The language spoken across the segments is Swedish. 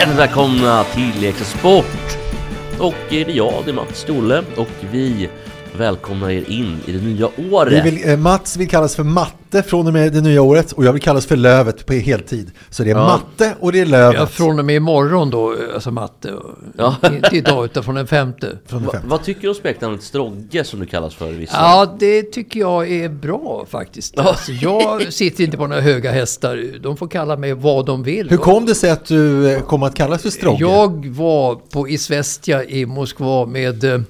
Hjärtligt välkomna till Leksa Sport! Och eh, det är jag, det är Mats Stolle och vi välkomnar er in i det nya året. Vi vill, eh, Mats vill kallas för Matte från och med det nya året och jag vill kallas för Lövet på heltid. Så det är Ja. Matte och det är Lövet. Ja, från och med imorgon då, alltså matte. Ja. Inte idag utan från den femte. från Va, fem. vad tycker du om smeknamnet Strogge som du kallas för vissa? Ja, det tycker jag är bra faktiskt. Alltså, jag sitter inte på några höga hästar. De får kalla mig vad de vill. Hur kom det sig att du eh, kom att kallas för Strogge? Jag var på Isvestia i Moskva med eh,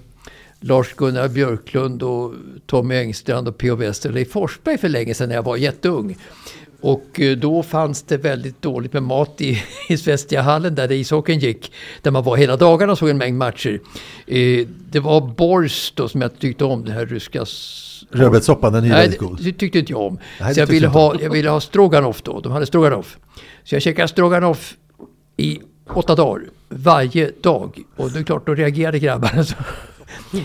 Lars-Gunnar Björklund och Tommy Engstrand och P.O. Leif Forsberg för länge sedan när jag var jätteung. Och eh, då fanns det väldigt dåligt med mat i Isvestiahallen där det ishockeyn gick. Där man var hela dagarna och såg en mängd matcher. Eh, Det var Bors då som jag tyckte om, den här ryska Rödbetssoppan, den är ju Nej, väldigt god. det tyckte inte jag om. Nej, så jag ville, ha, jag ville ha stroganoff då. De hade stroganoff. Så jag käkade stroganoff i åtta dagar. Varje dag. Och det är klart, då reagerade grabbarna. Så.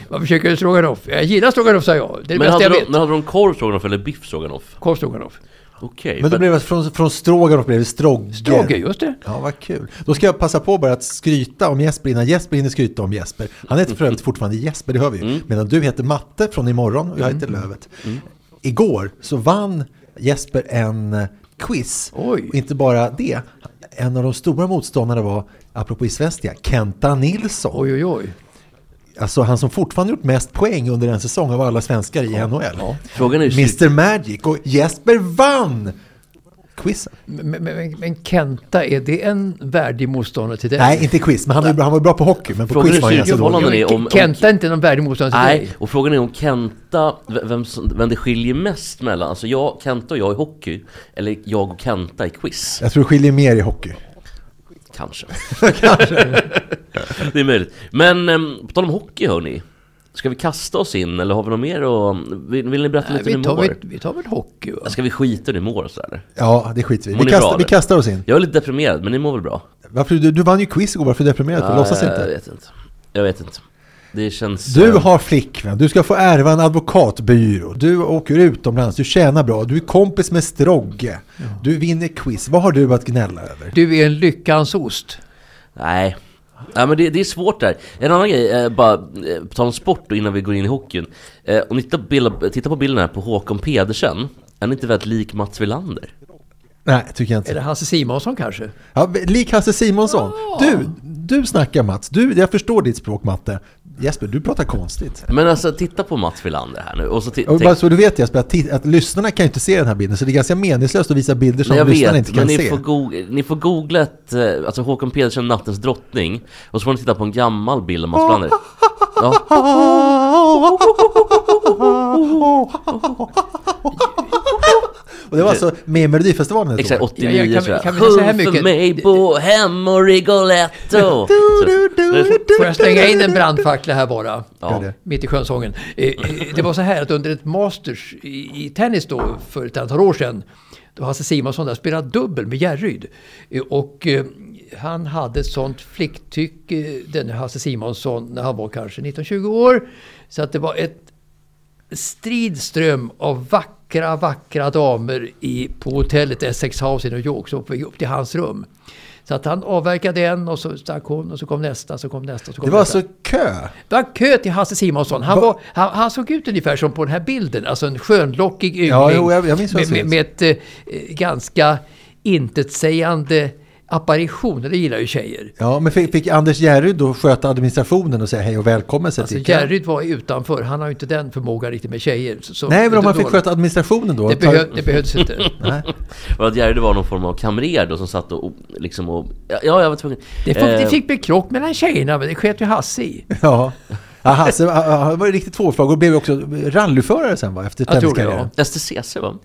Varför käkar du stroganoff? Jag gillar stroganoff, sa jag. Det är det men, bästa hade jag de, vet. men hade de korv stroganoff eller biff stroganoff? Korv stroganoff. Okej. Men då för- blev det från, från Stroganoff blev det Strogge. Strogge, just det. Ja, vad kul. Då ska jag passa på bara att skryta om Jesper innan Jesper hinner skryta om Jesper. Han heter för övrigt fortfarande Jesper, det hör vi ju. Mm. Medan du heter Matte från imorgon och jag heter Lövet. Igår så vann Jesper en eh, quiz. Oj. Och inte bara det. En av de stora motståndarna var, apropå Isvestia, Kenta Nilsson. Oj, oj, oj. Alltså han som fortfarande gjort mest poäng under en säsong av alla svenskar i NHL. Frågan är. Mr Magic och Jesper vann quizen. Men, men, men, Kenta, är det en värdig motståndare till dig? Nej, inte quiz, men han, är, han var bra på hockey. Men på Frågan quiz var han ganska dålig. är om- om- Kenta är inte någon värdig motståndare till Nej, dig? och frågan är om Kenta, vem, vem det skiljer mest mellan. Alltså jag, Kenta och jag i hockey, eller jag och Kenta i quiz. Jag tror det skiljer mer i hockey. Kanske. det är möjligt. Men em, på tal om hockey hörni. Ska vi kasta oss in eller har vi något mer och vill, vill ni berätta Nej, lite hur vi, ni tar, mår? väl- vi tar väl hockey va? Ska vi skita i hur ni mår och sådär? Ja, det skiter vi. Mår Vi kastar, bra, vi kastar oss in. Jag är lite deprimerad, men ni mår väl bra? Varför, du, du vann ju quiz igår, varför är du deprimerad? För? Låtsas jag inte. vet inte. Jag vet inte. Det känns... Du eh, har flickvän, du ska få ärva en advokatbyrå, du åker utomlands, du tjänar bra, du är kompis med Strogge, du vinner quiz. Vad har du att gnälla över? Du är en lyckans ost. Nej. Ja, men det, det är svårt där. En annan grej, eh, bara eh, på tal om sport innan vi går in i hockeyn. Eh, om ni tittar på, bild, tittar på bilden här på Håkon Pedersen. Är han inte väldigt lik Mats Wilander? Nej, tycker jag Är det inte. Hasse Simonsson kanske? Ja, lik Hasse Simonsson. Du, du snackar Mats. Du, jag förstår ditt språk Matte. Jesper, du pratar konstigt. Men alltså titta på Mats Wilander här nu och så Och bara så du vet Jesper, att, att lyssnarna kan ju inte se den här bilden, så det är ganska meningslöst att visa bilder som lyssnarna vet, inte men kan ni se. får, googla, ni får googla ett, eh, alltså Håkon Pedersen, Nattens drottning Och så får ni titta på en gammal bild av Mats Wilander Ja, Och det var alltså med i Melodifestivalen ett exakt år. 89 Ja, jag kan- tror jag kan säga här Sjung för mig Bohem och Rigoletto Får jag slänga in en brandfackla här bara? Ja. Mitt i skönsången. Eh, eh, Det var så här att under ett Masters i tennis då för ett antal år sedan då Hasse Simonsson där spelade dubbel med Järryd. Eh, Och han hade ett sånt flicktycke, den Hasse Simonsson, när han var kanske 19-20 år. Så att det var ett stridström av vackra, vackra damer i, på hotellet Essex House i New York som var upp till hans rum. Så att han avverkade en och så stack hon och så kom nästa, så kom nästa. Så kom Det var nästa. alltså kö. Det var kö till Hasse Simonsson. Han, Va- var, han, han såg ut ungefär som på den här bilden. Alltså en skönlockig yngling. Ja, jo, jag- jag med, med, med ett eh, ganska intetsägande apparition och det gillar ju tjejer. Ja, men fick, fick Anders Järryd då sköta administrationen och säga hej och välkommen sig Alltså till Jerryd var utanför, han har ju inte den förmågan riktigt med tjejer. Så, så Nej, men om man fick sköta administrationen då? det, behö, det behövdes inte. Nej. Att Jerry var någon form av kamrer då som satt och, liksom och... Ja, jag var tvungen... Det, det Eh, fick bli krock mellan tjejerna, men det sket ju Hasse i. Ja. Ja, Hasse han var riktigt tvåflagg och blev också rallyförare sen va? Efter tenniskarriären. STCC va?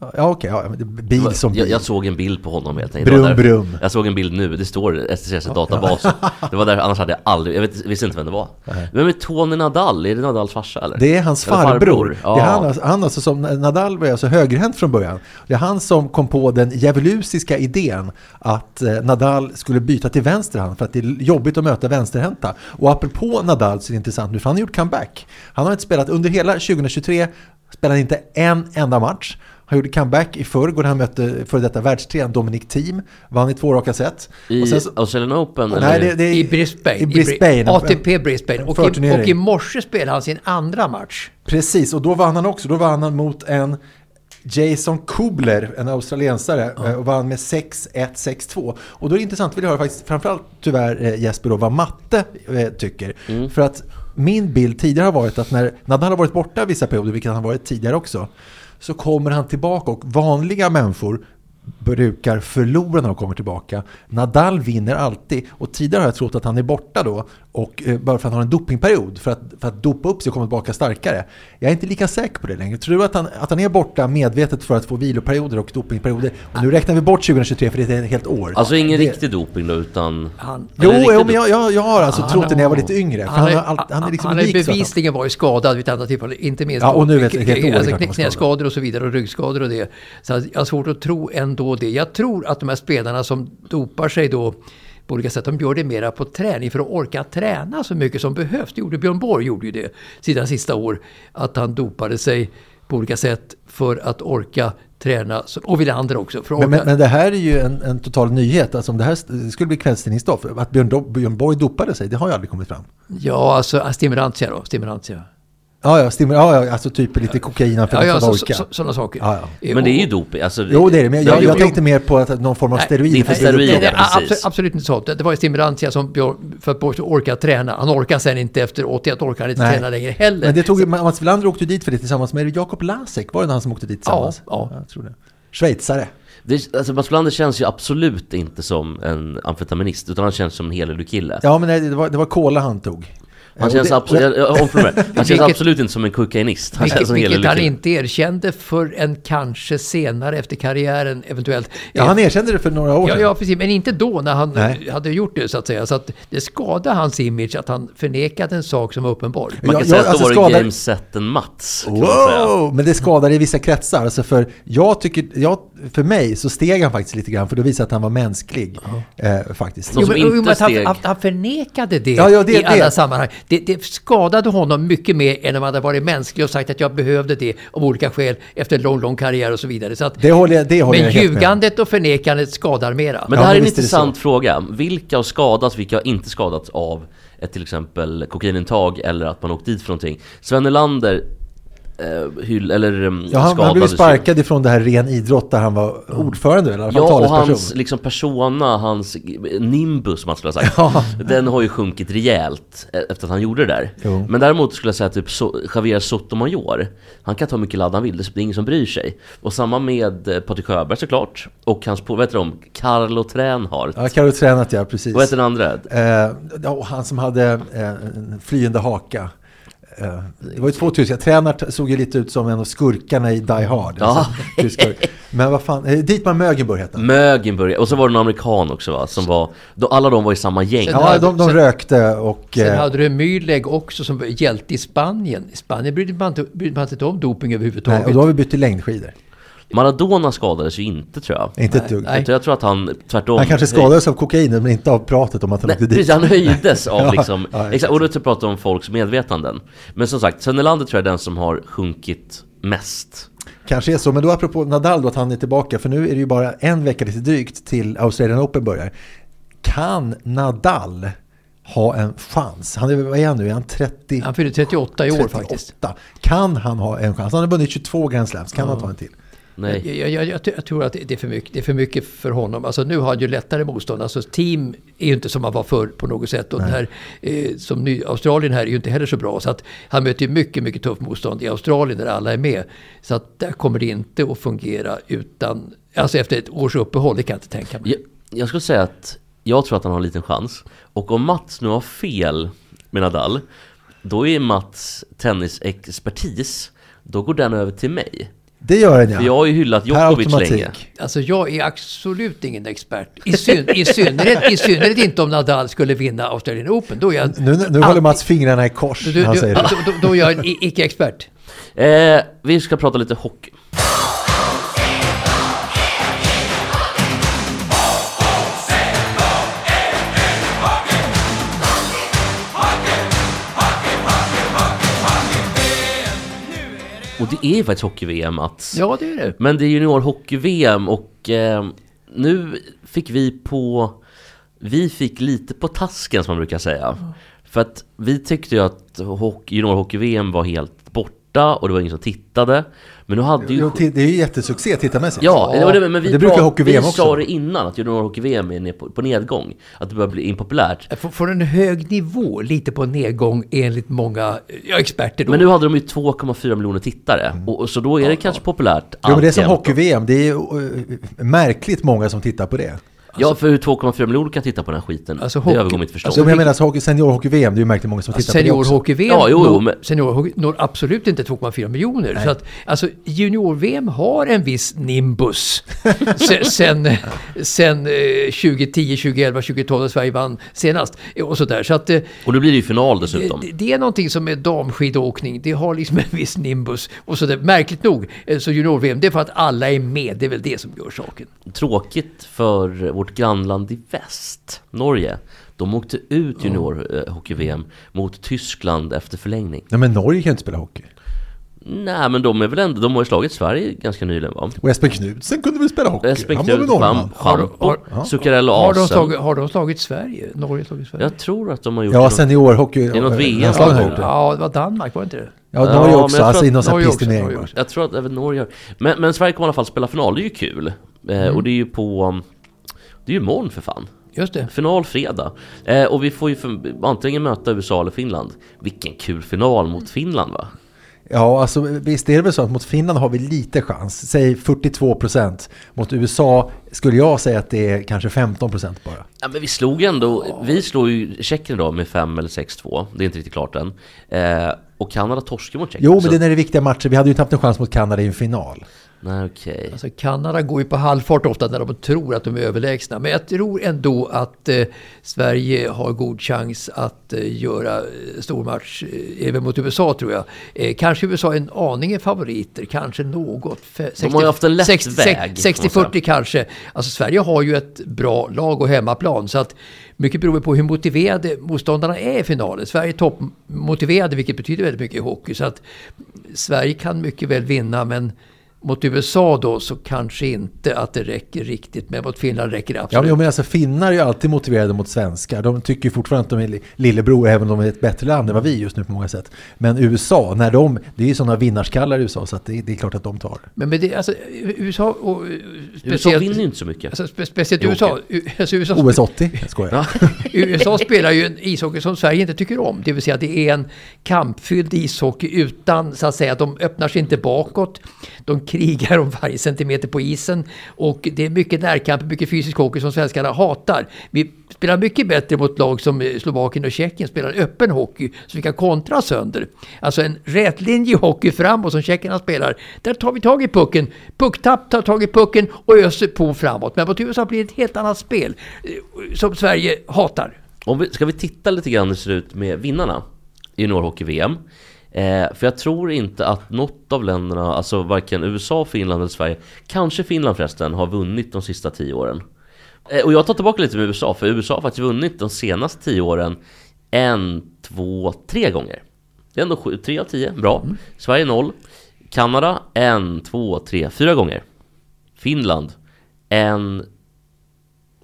Ja, okej. Ja, men det- bil som bil. Jag, jag såg en bild på honom helt enkelt. Brum, där- brum. Jag såg en bild nu, det står STCC databas. Det var där, annars hade jag aldrig, jag vet, visste inte vem det var. Vem är Tony Nadal? Är det Nadals farsa eller? Det är hans Eller farbror. Ja. Det är han, alltså- han alltså som, Nadal var alltså högerhänt från början. Det är han som kom på den djävulusiska idén att eh, Nadal skulle byta till vänsterhand för att det är jobbigt att möta vänsterhänta. Och apropå Nadal så är det intressant nu för han har gjort comeback. Han har inte spelat under hela 2023, spelade inte en enda match. Han gjorde comeback i förrgår när han mötte före detta världstrean Dominic Thiem. Vann i två raka set. I Och sen Australian Open? Nej, eller? det, det är I Brisbane. I Brisbane. Bri- ATP Brisbane. Och i, och i morse spelade han sin andra match. Precis, och då vann han också. Då vann han mot en Jason Kubler, en australiensare, eh, och vann med 6-1, 6-2. Och då är det intressant, vill jag höra faktiskt, framförallt tyvärr eh, Jesper då, vad Matte eh, tycker. För att min bild tidigare har varit att när Nadal har varit borta vissa perioder, vilket han har varit tidigare också, så kommer han tillbaka och vanliga människor brukar förlora när de kommer tillbaka. Nadal vinner alltid och tidigare har jag trott att han är borta då och eh, bara för att han har en dopingperiod för att, för att dopa upp sig och komma tillbaka starkare. Jag är inte lika säker på det längre. Tror du att han, att han är borta medvetet för att få viloperioder och dopingperioder? Och nu räknar vi bort 2023 för det är ett helt år. Alltså ingen det, riktig doping då utan... Han, Jo, jo men jag, jag, jag har alltså Han trott det när jag var lite yngre. Han, han, är, han är liksom han är unik. bevisligen varit skadad vid ett annat tillfälle. Inte minst Ja, och nu vet på- jag helt oerhört alltså, knäskador och så vidare och ryggskador och det. Så jag har svårt att tro ändå det. Jag tror att de här spelarna som dopar sig då på olika sätt, de gör det mera på träning för att orka träna så mycket som behövs. Det gjorde Björn Borg gjorde ju det sina sista år. Att han dopade sig på olika sätt för att orka träna. Och Wilander också. För Men, men, men det här är ju en, en total nyhet. Alltså om det här skulle bli kvällstidningsstoff. Att Björn, Do- Björn Borg dopade sig, det har ju aldrig kommit fram. Ja, alltså stimulantia då. Stimulantia. Ja, ja, stimuler, ja, ja alltså typ lite kokain för Ja, ja, att så, orka. så, sådana saker. Ja, ja. Men det är ju doping, alltså... Jo, det är det. Men jag, Ja, jag tänkte mer på att någon form av Nej, steroid. det är steroid. Nej, nej, absolut, absolut inte så. Det det var ju stimulantia som Björn, för att Borg orka träna. Han orkar sen inte efter 81 orkar han inte Nej. träna längre heller. Men det tog ju, Mats Wilander åkte ju dit för det tillsammans med Jakob Lasek. Var det han som åkte dit tillsammans? Ja, ja. jag tror det. Schweizare. Det, alltså Mats Wilander känns ju absolut inte som en amfetaminist, utan han känns som en helelu-kille. Ja, men nej, det var, det var cola han tog. Han känns, absolut, jag, jag han känns Vilket- absolut inte som en kokainist. Han vilket känns som en vilket han helelu-kille. inte erkände för en kanske senare efter karriären eventuellt. Ja, han erkände det för några år Ja, sedan. ja, precis. Men inte då när han Nej. hade gjort det så att säga. Så att det skadade hans image att han förnekade en sak som var uppenbar. Man kan Ja, säga ja, att då alltså var det skadar- James Setten Mats. Wow! Men det skadar i vissa kretsar. Alltså för, jag tycker, jag, för mig så steg han faktiskt lite grann för det visade att han var mänsklig. Eh, faktiskt. Som men- inte att han, steg- att han förnekade det, Ja, ja, det- i alla det. sammanhang. Det, det skadade honom mycket mer än om han hade varit mänsklig och sagt att jag behövde det av olika skäl efter en lång, lång karriär och så vidare. Så att, Det håller jag, det håller men jag helt med ljugandet och förnekandet skadar mera. Men Ja, det här men är en intressant fråga. Vilka har skadats, vilka har inte skadats av ett till exempel kokainintag eller att man åkt dit för någonting? Sven Nylander eh, hyll, eller um, Ja, han, han blev sparkad ifrån det här ren idrott där han var ordförande, eller Ja, och hans liksom persona, hans nimbus man skulle ha sagt. Ja. Den har ju sjunkit rejält eh, efter att han gjorde det där. Jo. Men däremot skulle jag säga typ so Javier Sotomayor. Han kan ta hur mycket ladd han vill, det är ingen som bryr sig. Och samma med eh, Patrik Sjöberg såklart. Och hans, vad heter de? Carlo Tränhardt. Ja, Carro Tränat ja, precis. Vad heter den andra? Eh, han som hade eh, en flyende haka. Eh, det var ju två tyskar. Tränart såg ju lite ut som en av skurkarna i Die Hard. Ja. Alltså. Men vad fan, eh, Dietmar Mögenburg hette han. Mögenburg. Och så var det en amerikan också va? Som var, då, alla de var i samma gäng. Sen Ja, hade- de, de sen- rökte och... Sen eh, hade du Mühlegg också som var hjälte i Spanien. I Spanien brydde man inte, brydde man inte om doping överhuvudtaget. nej, och då har vi bytt till längdskidor. Maradona skadades ju inte tror jag. Inte ett dugg. nej. Jag tror att han tvärtom... Han kanske skadades av kokainet men inte av pratet om att han Nej, åkte dit. precis, han höjdes av Ja, liksom... ja, exakt. exakt, och då ska jag prata om folks medvetanden. Men som sagt, Sven Nylander tror jag är den som har sjunkit mest. Kanske är så, men då apropå Nadal då att han är tillbaka, för nu är det ju bara en vecka lite drygt till Australian Open börjar. Kan Nadal ha en chans? Han är, vad är han nu? Är han 30? Han fyllde 38 i år 38. faktiskt. Kan han ha en chans? Han har vunnit 22 Grand Slams, kan han ta en till? Nej. Jag, jag, jag, jag tror att det är, för mycket, det är för mycket för honom. Alltså nu har han ju lättare motstånd. Alltså team är ju inte som han var förr på något sätt. Och här, eh, som ny, Australien här är ju inte heller så bra. Så att han möter ju mycket, mycket tufft motstånd i Australien där alla är med. Så att där kommer det inte att fungera utan, alltså efter ett års uppehåll, det kan jag inte tänka mig. Jag, jag skulle säga att jag tror att han har en liten chans. Och om Mats nu har fel med Nadal, då är Mats tennisexpertis, då går den över till mig. Det gör den För ja. jag har ju hyllat Djokovic länge. Alltså jag är absolut ingen expert. I, syn, i, synnerhet, I synnerhet inte om Nadal skulle vinna Australian Open. Då är jag, Nu, nu håller Mats fingrarna i kors du, när du, han säger då, det. då, då är jag icke-expert. Eh, vi ska prata lite hockey. Och det är ju faktiskt hockey-VM Mats. Ja, det är det. Men det är juniorhockey-VM och eh, nu fick vi på... Vi fick lite på tasken som man brukar säga. För att vi tyckte ju att hockey, juniorhockey-VM var helt borta och det var ingen som tittade. Men nu hade ju... Det är ju jättesuccé tittarmässigt. Ja, det var det, men vi, det brukar hockey-VM vi också. sa det innan att juniorhockey-VM är ner på, på nedgång. Att det börjar bli impopulärt. Får- Får en hög nivå, lite på nedgång enligt många ja, experter. Då. Men nu hade de ju 2,4 miljoner tittare. Och, och så då är det kanske populärt. Jo, men det är som hockey-VM. Det är uh, märkligt många som tittar på det. Ja, för hur 2,4 miljoner kan titta på den här skiten, Alltså, det hockey- övergår mitt förstånd. Alltså, men jag menar, så hockey, seniorhockey-VM, det är ju märkligt många som tittar på det också. Senior-hockey-VM Ja, jo, jo, men- senior når absolut inte 2,4 miljoner. Så att, alltså, junior-VM har en viss nimbus. sen, sen, sen eh, 2010, 2011, 2012 när Sverige vann senast. Och sådär. Så att, eh, Och nu blir det ju final dessutom. det, det är någonting som är damskidåkning. Det har liksom en viss nimbus. Och så där, märkligt nog, eh, så junior-VM, det är för att alla är med. Det är väl det som gör saken. Tråkigt för vårt grannland i väst, Norge. De åkte ut juniorhockey-VM mot Tyskland efter förlängning. Nej, men Norge kan ju inte spela hockey. Nej, men de är väl ändå, de har ju slagit Sverige ganska nyligen va? Och Espen Knudsen kunde väl spela hockey? Espen norrman? Schampo, Har- Zuccarello Har de, slagit, har de slagit Sverige? Norge slagit Sverige? Jag tror att de har gjort Ja, det. seniorhockey. Det är något VM har någon det. Ja, det var Danmark, var det inte det? Ja, Ja, Norge men också. Alltså att inom sån här också. Jag tror att även Norge har... Men, men Sverige kommer i alla fall spela final, det är ju kul. Eh, Mm. och det är ju på... Det är ju imorgon för fan. Just det. Final fredag. Eh, och vi får ju för, antingen möta USA eller Finland. Vilken kul final mot Finland va? Ja, alltså visst är det väl så att mot Finland har vi lite chans. Säg 42 procent. Mot USA skulle jag säga att det är kanske 15 procent bara. Ja men vi slog ändå, vi slår ju Tjeckien idag med 5 eller 6-2. Det är inte riktigt klart än. Eh, och Kanada torskar mot Tjeckien. Jo, men så- det är när det är viktiga matcher. Vi hade ju inte haft en chans mot Kanada i en final. Nej okej. Alltså Kanada går ju på halvfart ofta när de tror att de är överlägsna. Men jag tror ändå att eh, Sverige har god chans att eh, göra eh, stormatch eh, även mot USA tror jag. Eh, kanske USA är en aning är favoriter, kanske något. Fe- De har ju haft en lätt 60 väg, får man 60-40 säga. kanske. Alltså Sverige har ju ett bra lag och hemmaplan. Så att mycket beror på hur motiverade motståndarna är i finalen. Sverige är toppmotiverade vilket betyder väldigt mycket i hockey. Så att Sverige kan mycket väl vinna men mot USA då så kanske inte att det räcker riktigt. Men mot Finland räcker det Ja, absolut. men, men alltså finnar är ju alltid motiverade mot svenskar. De tycker ju fortfarande att de är li- lillebror, även om de är ett bättre land än vad vi just nu på många sätt. Men USA, när de, det är ju sådana vinnarskallar i USA, så att det, det är klart att de tar. Men med det, alltså, USA och eh, USA vinner ju inte så mycket. Alltså, spe, speciellt USA. Alltså, USA OS 80, jag skojar. USA spelar ju en ishockey som Sverige inte tycker om. Det vill säga det är en kampfylld ishockey utan så att säga, de öppnar sig inte bakåt. De krigar om varje centimeter på isen. Och det är mycket närkamp, mycket fysisk hockey som svenskarna hatar. Vi spelar mycket bättre mot lag som eh, Slovakien och Tjeckien spelar öppen hockey så vi kan kontra sönder. Alltså en rätlinjig hockey framåt som tjeckerna spelar. Där tar vi tag i pucken. Pucktapp tar tag i pucken och öser på framåt. Men mot USA blir det ett helt annat spel eh, som Sverige hatar. Om vi, ska vi titta lite grann hur det ser ut med vinnarna i juniorhockey-VM? Eh, för jag tror inte att något av länderna, alltså varken USA, Finland eller Sverige, kanske Finland förresten, har vunnit de sista tio åren. Eh, och jag tar tillbaka lite med USA, för USA har faktiskt vunnit de senaste tio åren en, två, tre gånger. Det är ändå sju, tre av tio, bra. Sverige noll. Kanada en, två, tre, fyra gånger. Finland en,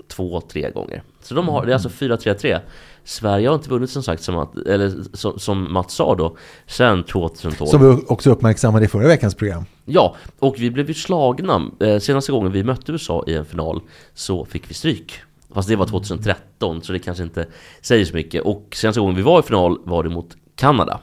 två-tre gånger. Så de har, det är alltså 4-3-3. Sverige har inte vunnit som sagt, som, att, eller som, som Mats sa då, sen 2012. Som vi också uppmärksammade i förra veckans program. Ja, och vi blev ju slagna. Eh, senaste gången vi mötte USA i en final så fick vi stryk. Fast det var 2013, så det kanske inte säger så mycket. Och senaste gången vi var i final var det mot Kanada.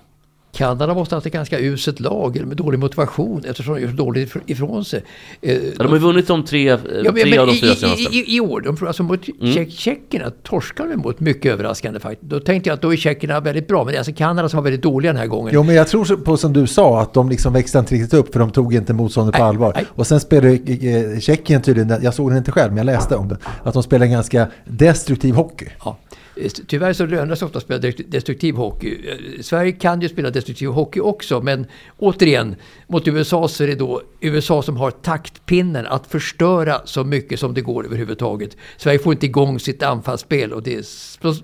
Kanada måste ha haft ett ganska uselt lag med dålig motivation eftersom de gör så dåligt ifr- ifrån sig. Eh, Ja, de har vunnit de tre, eh, Ja, men, tre men av de i, fyra i, senaste. Mm. i, I år, de, alltså mot tjeck, tjeckerna torskar de mot mycket överraskande faktiskt. Då tänkte jag att då är tjeckerna väldigt bra, men det är alltså Kanada som var väldigt dåliga den här gången. Jo, men jag tror på som du sa, att de liksom växte inte riktigt upp för de tog inte motståndet på Nej, allvar. nej. Och sen spelade eh, Tjeckien tydligen, jag såg den inte själv, men jag läste om det, att de spelar en ganska destruktiv hockey. Ja. Eh, tyvärr så lönar det sig ofta att spela destruktiv hockey. Eh, Sverige kan ju spela destruktiv hockey också, men återigen, mot USA så är det då USA som har taktpinnen att förstöra så mycket som det går överhuvudtaget. Sverige får inte igång sitt anfallsspel och det är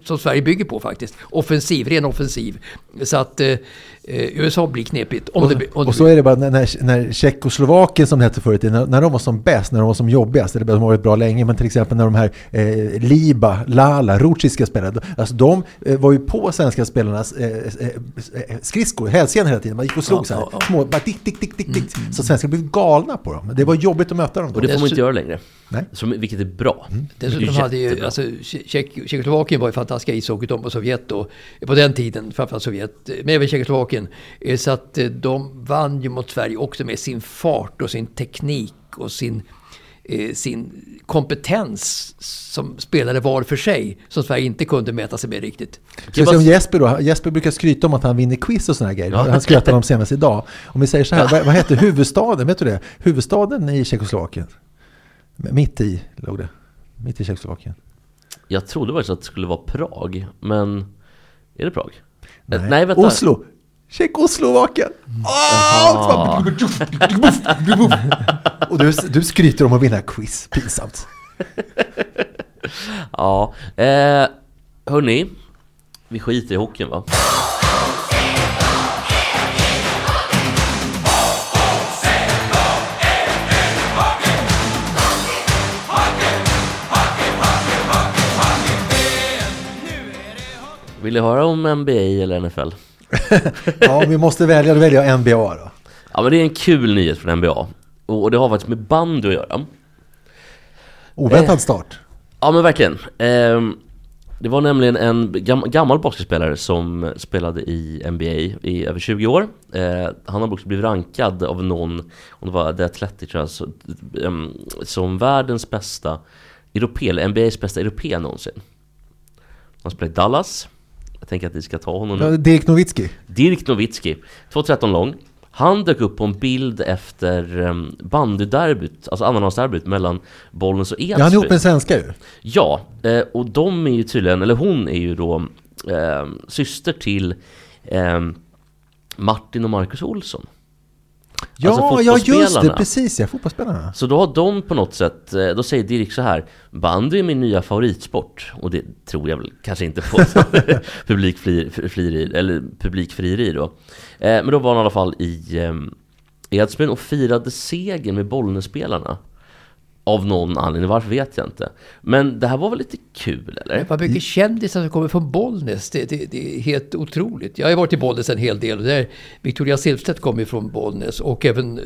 som Sverige bygger på faktiskt. Offensiv, ren offensiv. Så att eh, USA blir knepigt. Om det, blir- om det Och så blir- är det bara när, när, Tjeckoslovakien som det hette förut, när, när de var som bäst, när de var som jobbigast, eller de har varit bra länge, men till exempel när de här eh, Liba, Lala, Ruciska spelade, alltså de eh, var ju på svenska spelarnas eh, eh, eh, skridskor, hälsenan hela tiden, man gick och slog Ja, så här, ja, ja. små, bara tick, tick, tick, tick, tick, så svenskar blev galna på dem. Det var jobbigt att möta dem då. Och det får man inte göra längre. Nej. Som, vilket är bra. Det är Dessutom hade ju, alltså, Tjeck- Tjeckoslovakien var ju fantastiska ishockey, de och Sovjet då, på den tiden, framförallt Sovjet, men även Tjeckoslovakien. Eh, Så att eh, de vann ju mot Sverige också med sin fart och sin teknik och sin, eh, sin kompetens som spelare var för sig, som Sverige inte kunde mäta sig med riktigt. Ska vi se om Jesper då? Jesper brukar skryta om att han vinner quiz och såna här grejer. Ja. Han skröt om senast idag. Om vi säger så här, vad, vad heter huvudstaden? Vet du det? Huvudstaden i Tjeckoslovakien? Mitt i låg det. Mitt i Tjeckoslovakien. Jag trodde faktiskt att det skulle vara Prag, men är det Prag? Nej, Nej, vänta. Oslo! Tjeckoslovakien! Åh! Och du, du skryter om att vinna quiz. Pinsamt. Ja, eh, hörni. Vi skiter i hockeyn va? Vill ni höra om NBA eller NFL? Ja, vi måste välja, då väljer jag NBA då. Ja men det är en kul nyhet från NBA Och det har faktiskt med bandy att göra Oväntad start. Ja men verkligen. Ehm, det var nämligen en gam gammal basketspelare som spelade i NBA i över 20 år. Eh, han har också blivit rankad av någon, om det var The Athletic tror jag, så, ehm, som världens bästa europé, eller NBAs bästa europé någonsin. Han spelar i Dallas. Jag tänker att vi ska ta honom nu. Dirk Nowitzki. Dirk Nowitzki, 2,13 lång. Han dök upp på en bild efter um, bandyderbyt, alltså annandagsderbyt mellan Bollnäs och Edsbyn. Ja, han är ihop med en svenska ju. Ja, eh, och de är ju tydligen, eller hon är ju då eh, syster till eh, Martin och Marcus Olsson. Ja, Alltså ja just det, precis ja, fotbollsspelarna. Så då har de på något sätt, eh, då säger Dirk så här Bandy är min nya favoritsport. Och det tror jag väl kanske inte på. Publikfrieri, eller publikfrieri då. Eh, Men då var han i alla fall i eh, Edsbyn och firade seger med Bollnässpelarna Av någon anledning, varför vet jag inte Men det här var väl lite kul eller? Vad mycket kändisar som kommer från Bollnäs. Det, det, det är helt otroligt. Jag har varit i Bollnäs en hel del. Där Victoria Silvstedt kommer från Bollnäs. Och även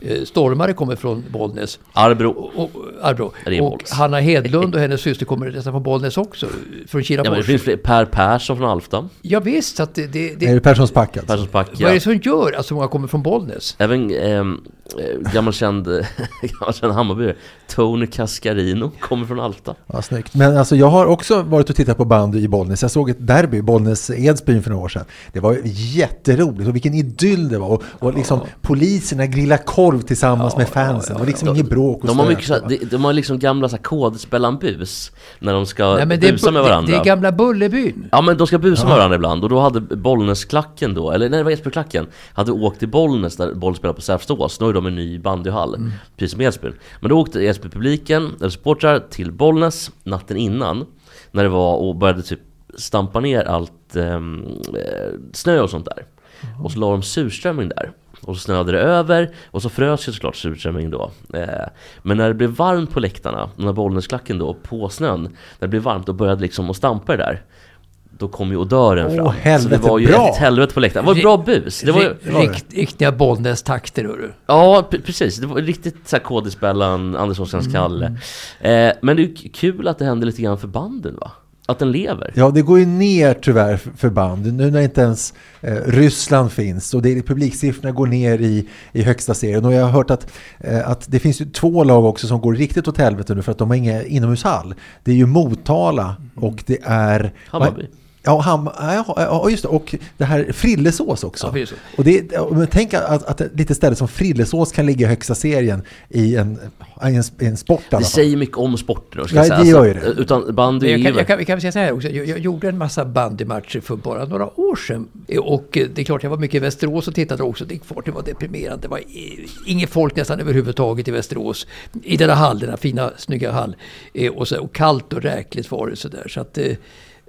eh, Stormare kommer från Bollnäs. Arbro Och, och, Arbro. Ja, det och. Hanna Hedlund och hennes syster kommer nästan från Bollnäs också. Från Ja men det finns fler, Per Persson från Alfta Ja, visst, att det, det, Är det, det Perssons pack alltså? Perssons back, Vad är ja. det som gör att så många kommer från Bollnäs? Även ehm, eh, gammal känd, gammal känd Hammarbyare Tony Cascarino kommer från Alfta Ja, snyggt. Men alltså, jag har också varit och tittat på bandy i Bollnäs. Jag såg ett derby, Bollnäs-Edsbyn för några år sedan. Det var jätteroligt och vilken idyll det var. Och, och liksom poliserna grillade korv tillsammans med fansen. Det var liksom inget bråk och De har, mycket så de, de har liksom gamla så här kodspellan-bus När de ska Nej, men det, busa med är, det, varandra det är gamla Bullerbyn. Ja men de ska busa med varandra ibland och då hade Bollnäs-klacken då, eller nej det var Edsbyn-klacken Hade åkt till Bollnäs där Bollnäs spelar på Säfstås, nu har de en ny bandyhall Mm. Precis som Edsbyn Men då åkte Edsbyn-publiken, eller supportrar, till Bollnäs natten innan När det var och började typ stampa ner allt ehm, eh, snö och sånt där Och så la de surströmming där Och så snöade det över och så frös ju såklart surströmming då. Eh, men när det blev varmt på läktarna, när Bollnäsklacken då på snön, när det blev varmt och började liksom att stampa det där. Då kom ju odören Åh, fram. så helvete, det var ju bra. ett helvete på läktaren. Det var ett bra bus. Det var, ju- Ri- rikt, riktiga Bollnäs-takter hörru. Ja, precis. Det var riktigt så här kodisbällan, Anders Oskarsons Mm. Kalle. Eh, men det är kul att det händer lite grann för banden va? Att den lever. Ja, det går ju ner tyvärr för band. Nu när inte ens eh, Ryssland finns och det, publiksiffrorna går ner i, i högsta serien. Och jag har hört att, eh, att det finns ju två lag också som går riktigt åt helvete nu för att de har inga inomhushall. Det är ju Motala och det är... Hammarby. Ja, ham, ja, just det. Och det här Frillesås också. Ja. Och det, men tänk att, att ett litet ställe som Frillesås kan ligga i högsta serien i en, i en, i en sport Det säger mycket om ska Ja, jag det säga. gör Alltså, ju det. Utan bandy Jag kan, jag, kan, vi kan säga så här också. Jag, jag gjorde en massa bandymatcher för bara några år sedan. Och eh, det är klart, jag var mycket i Västerås och tittade också. Det, är klart, det var deprimerande. Det var i- inget folk nästan överhuvudtaget i Västerås. I denna hall, denna fina, snygga hall. Eh, Och, så, och kallt och räkligt var det sådär. Så att eh,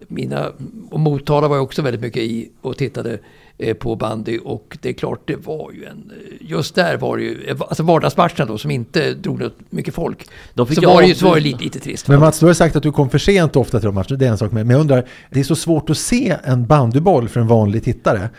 mina... Och Motala var jag också väldigt mycket i och tittade eh, på bandy. Och det är klart, det var ju en... eh, Just där var det ju... Alltså vardagsmatcherna då, som inte drog något mycket folk. Så var det ju så var det lite, lite trist. Men Mats, du har sagt att du kom för sent ofta till de matcherna, det är en sak med. Men jag undrar, det är så svårt att se en bandyboll för en vanlig tittare.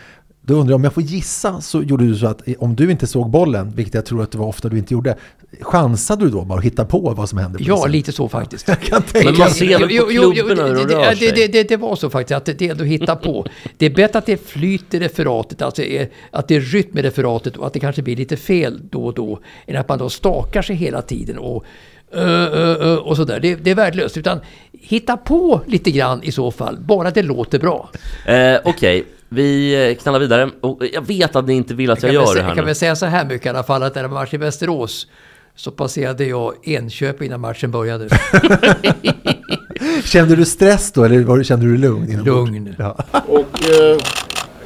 Då undrar jag, om jag får gissa så gjorde du så att om du inte såg bollen, vilket jag tror att det var ofta du inte gjorde, chansade du då bara att hitta på vad som hände? Ja, lite så faktiskt. Jag kan tänka Men man ser väl på Jo, jo, jo, klubborna hur de det- rör det- sig. det, det, det var så faktiskt, att det, är ändå hitta på. Det är bättre att det flyter referatet, alltså är, att det är rytm i referatet och att det kanske blir lite fel då och då, än att man då stakar sig hela tiden och ö, ö, ö, och sådär. Det, det är värdelöst. Utan hitta på lite grann i så fall, bara det låter bra. Eh, Okej, vi eh, knallar vidare. Och jag vet att ni inte vill att jag, väl gör det här jag kan nu. väl säga så här mycket i alla fall, att när det var match i Västerås så passerade jag Enköping innan matchen började. Kände du stress då eller var, kände du lugn? Lugn. Ja. Och eh,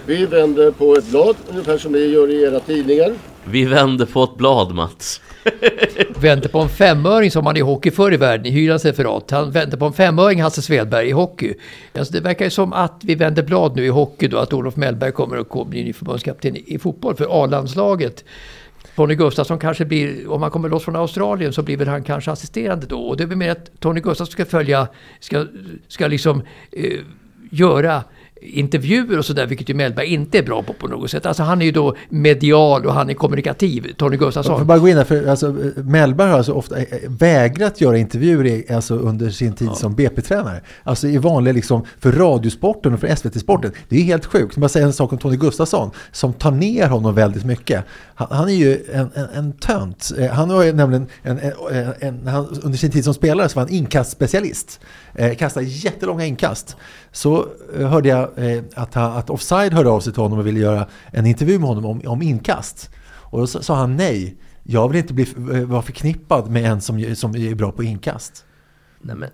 vi vänder på ett blad, ungefär som ni gör i era tidningar. Vi vänder på ett blad Mats. väntar på en femöring som man i hockey förr i världen, i Hylands referat. Han väntar på en femöring, Hasse Svedberg, i hockey. Alltså det verkar ju som att vi vänder blad nu i hockey då, att Olof Mellberg kommer att bli ny förbundskapten i i fotboll för A-landslaget. Tony Gustafsson kanske blir, om han kommer loss från Australien så blir väl han kanske assisterande då. Och det är väl mer att Tony Gustafsson ska följa, ska, ska liksom eh, göra intervjuer och sådär, vilket ju Mellberg inte är bra på på något sätt. Alltså han är ju då medial och han är kommunikativ, Tony Jag får Gustafsson. bara gå in där, för alltså, Mellberg har alltså ofta eh, vägrat göra intervjuer alltså, under sin tid som BP-tränare. Alltså i vanliga, liksom, för Radiosporten och för SVT-sporten. Det är helt sjukt. Bara säga en sak om Tony Gustafsson, som tar ner honom väldigt mycket. Han, han är ju en, en, en tönt. Eh, han var ju nämligen, en, en, en, han, under sin tid som spelare så var han inkastspecialist. Eh, kastade jättelånga inkast. Så eh, hörde jag eh, att, att Offside hörde av sig till honom och ville göra en intervju med honom om, om inkast. Och då sa han nej. Jag vill inte bli, eh, vara förknippad med en som, som är bra på inkast. Nej men,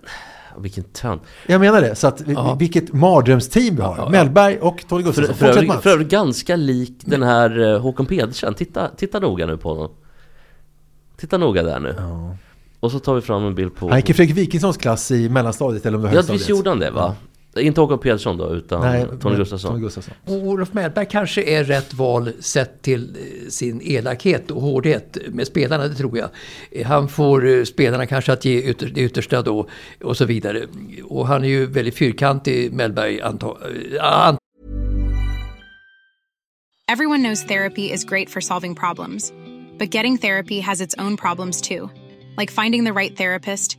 vilken tönt. Jag menar det. Så att, Ja. vilket mardrömsteam vi har. Ja, ja. Mellberg och Tony För, Gustafsson. för, Mats. för övrigt ganska lik den här eh, Håkan Pedersen. Titta, titta noga nu på honom. Titta noga där nu. Och så tar vi fram en bild på... Han gick i Fredrik Wikingssons klass i mellanstadiet eller om det var Ja, högstadiet. visst gjorde han det va? Inte Håkan Pedersen då, utan Nej, Tony Gustafsson. Tony Gustafsson. Och Olof Mellberg kanske är rätt val sett till eh, sin elakhet och hårdhet med spelarna, det tror jag. Eh, Han får eh, spelarna kanske att ge ytter, det yttersta då och så vidare. Och han är ju väldigt fyrkantig, Mellberg, anta, eh, ant- Everyone knows therapy is great for solving problems, but getting therapy has its own problems too, like finding the right therapist,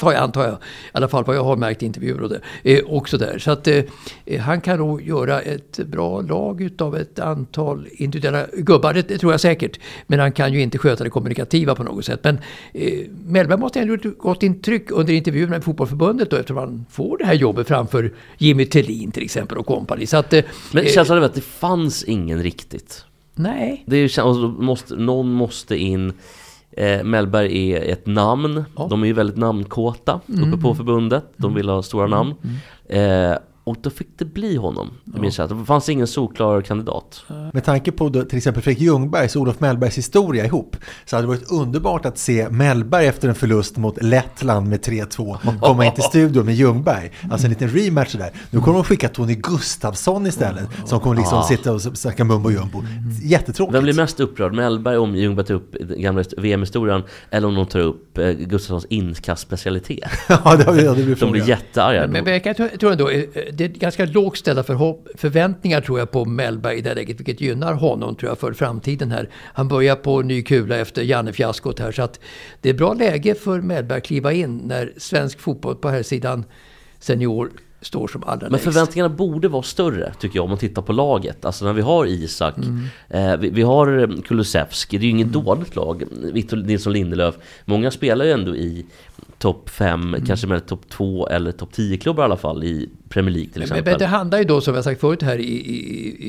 Antar jag, antar jag. I alla fall vad jag har märkt i intervjuer och det. Eh, också där. Så att eh, eh, han kan nog göra ett bra lag utav ett antal individuella gubbar. Det, det tror jag säkert. Men han kan ju inte sköta det kommunikativa på något sätt. Men eh, Mellberg måste ha gjort ett gott intryck under intervjuerna med Fotbollförbundet då eftersom han får det här jobbet framför Jimmy Tillin till exempel och kompani. Så att, eh, Men eh, känslan är att det fanns ingen riktigt. Nej. Det är och måste, någon måste in. Eh, Mellberg är ett namn. De är ju väldigt namnkåta Mm. uppe på förbundet. De vill ha stora namn. Eh, och då fick det bli honom. Ja. Minns. Det fanns ingen solklar kandidat. Med tanke på då, till exempel Fredrik Ljungbergs och Olof Mellbergs historia ihop så hade det varit underbart att se Mellberg efter en förlust mot Lettland med 3-2 komma in till studion med Ljungberg. Alltså en liten rematch där. Nu kommer de skicka Tony Gustafsson istället som kommer liksom Ah. sitta och snacka mumbo jumbo. Jättetråkigt. Vem blir mest upprörd? Mellberg om Ljungberg tar upp gamla VM-historien eller om de tar upp eh, Gustafssons inkastspecialitet? ja, det, ja, det blir De blir frågan. jättearga. Men, men jag tror ändå, eh, det är ganska lågt ställda förväntningar tror jag på Mellberg i det här läget, vilket gynnar honom tror jag för framtiden här. Han börjar på ny kula efter Janne-fiaskot här, så att det är bra läge för Mellberg att kliva in när svensk fotboll på här sidan senior står som allra Men förväntningarna borde vara större tycker jag om man tittar på laget. Alltså när vi har Isak, Mm. eh, vi, vi har eh, Kulusevski, det är ju inget dåligt lag. Victor Nilsson Lindelöf, många spelar ju ändå i topp 5, Mm. kanske med topp 2 eller topp 10 klubbar i alla fall i Premier League till exempel. men det handlar ju då, som jag sagt förut här i, i,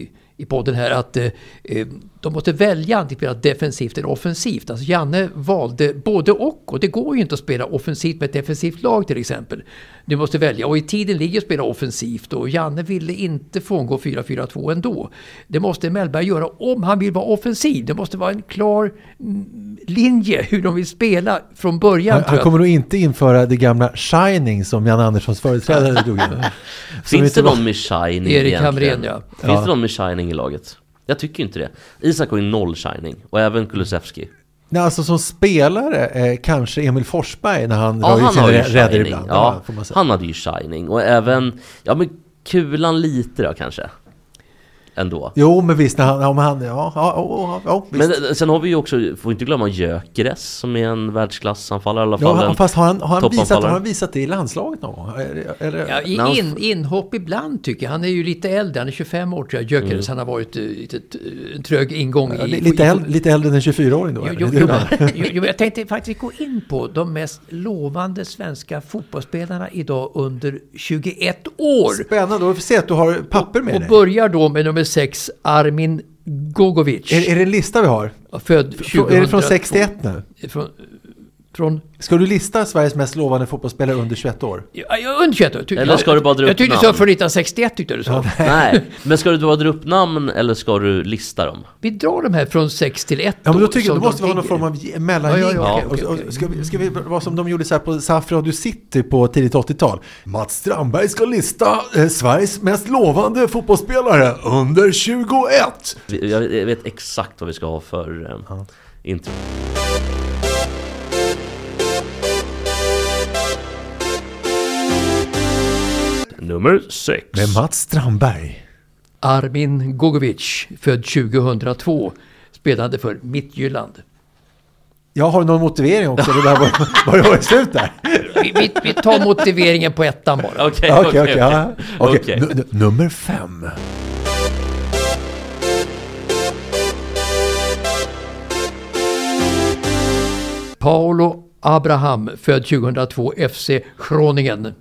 i, i podden här, att eh, eh, de måste välja antingen spela defensivt eller offensivt. Alltså Janne valde både och. Och det går ju inte att spela offensivt med ett defensivt lag till exempel. Du måste välja. Och i tiden ligger att spela offensivt. Och Janne ville inte frångå 4-4-2 ändå. Det måste Mellberg göra om han vill vara offensiv. Det måste vara en klar mm, linje hur de vill spela från början. Han, han kommer nog inte införa det gamla Shining som Jan Anderssons företrädare drog in. Finns det var- någon med shining Erik egentligen? Hamrén, ja. Finns Ja. det någon med shining i laget? Jag tycker inte det. Isak har ju noll shining, och även Kulusevski. Nej, alltså som spelare eh, kanske Emil Forsberg när han Ja, drar han sina ju räddor shining. ibland. Ja, han hade ju shining. Och även, ja men kulan lite då kanske. Ändå. Jo, men visst, när han, ja, men han, ja, ja, ja, ja visst. Men eh, sen har vi ju också, får inte glömma Gyökeres som är en världsklassanfallare i alla fall. ja, han- fast har han, har, han visat, har han visat det i landslaget någon gång? Eller? Ja, i- När han- in, inhopp ibland tycker jag. Han är ju lite äldre, han är 25 år tror jag, Gyökeres. Han har varit eh, lite en trög ingång Ja, i... li- lite, äldre, lite äldre än en 24-åring då? Jo, jo, jo, jo, jag tänkte faktiskt gå in på de mest lovande svenska fotbollsspelarna idag under 21 år. Spännande, då får vi se att du har papper med Och dig. börjar då med nummer 6, Armin Gogovic. Är, är det en lista vi har? Född Frå- Är det från 2002. 61 nu? Från, från Ska du lista Sveriges mest lovande fotbollsspelare under 21 år? Ja, jag under 21 år. Ty- Eller ska du bara dra Jag upp tyckte du sa från 1961 tyckte du sa. Nej, men ska du bara dra upp namn eller ska du lista dem? Vi drar de här från 6 till 1 Ja, men då tycker jag, då måste vi ha någon form av mellanging. Ja, ja, ja, Ska, vi, ska vi vara som de gjorde så här på SAF Radio City på tidigt 80-tal? Mats Strandberg ska lista eh, Sveriges mest lovande fotbollsspelare under 21. Vi- Jag jag vet exakt vad vi ska ha för eh, intro. Nummer 6. Med Mats Strandberg. Armin Gogovic, född 2002, spelade för Midtjylland. Jag har någon motivering också, det där var, var det var slut där. Vi, vi, vi tar motiveringen på ettan bara. Okej, Okej, okej, Nummer fem. Paolo Abraham, född 2002, FC Groningen.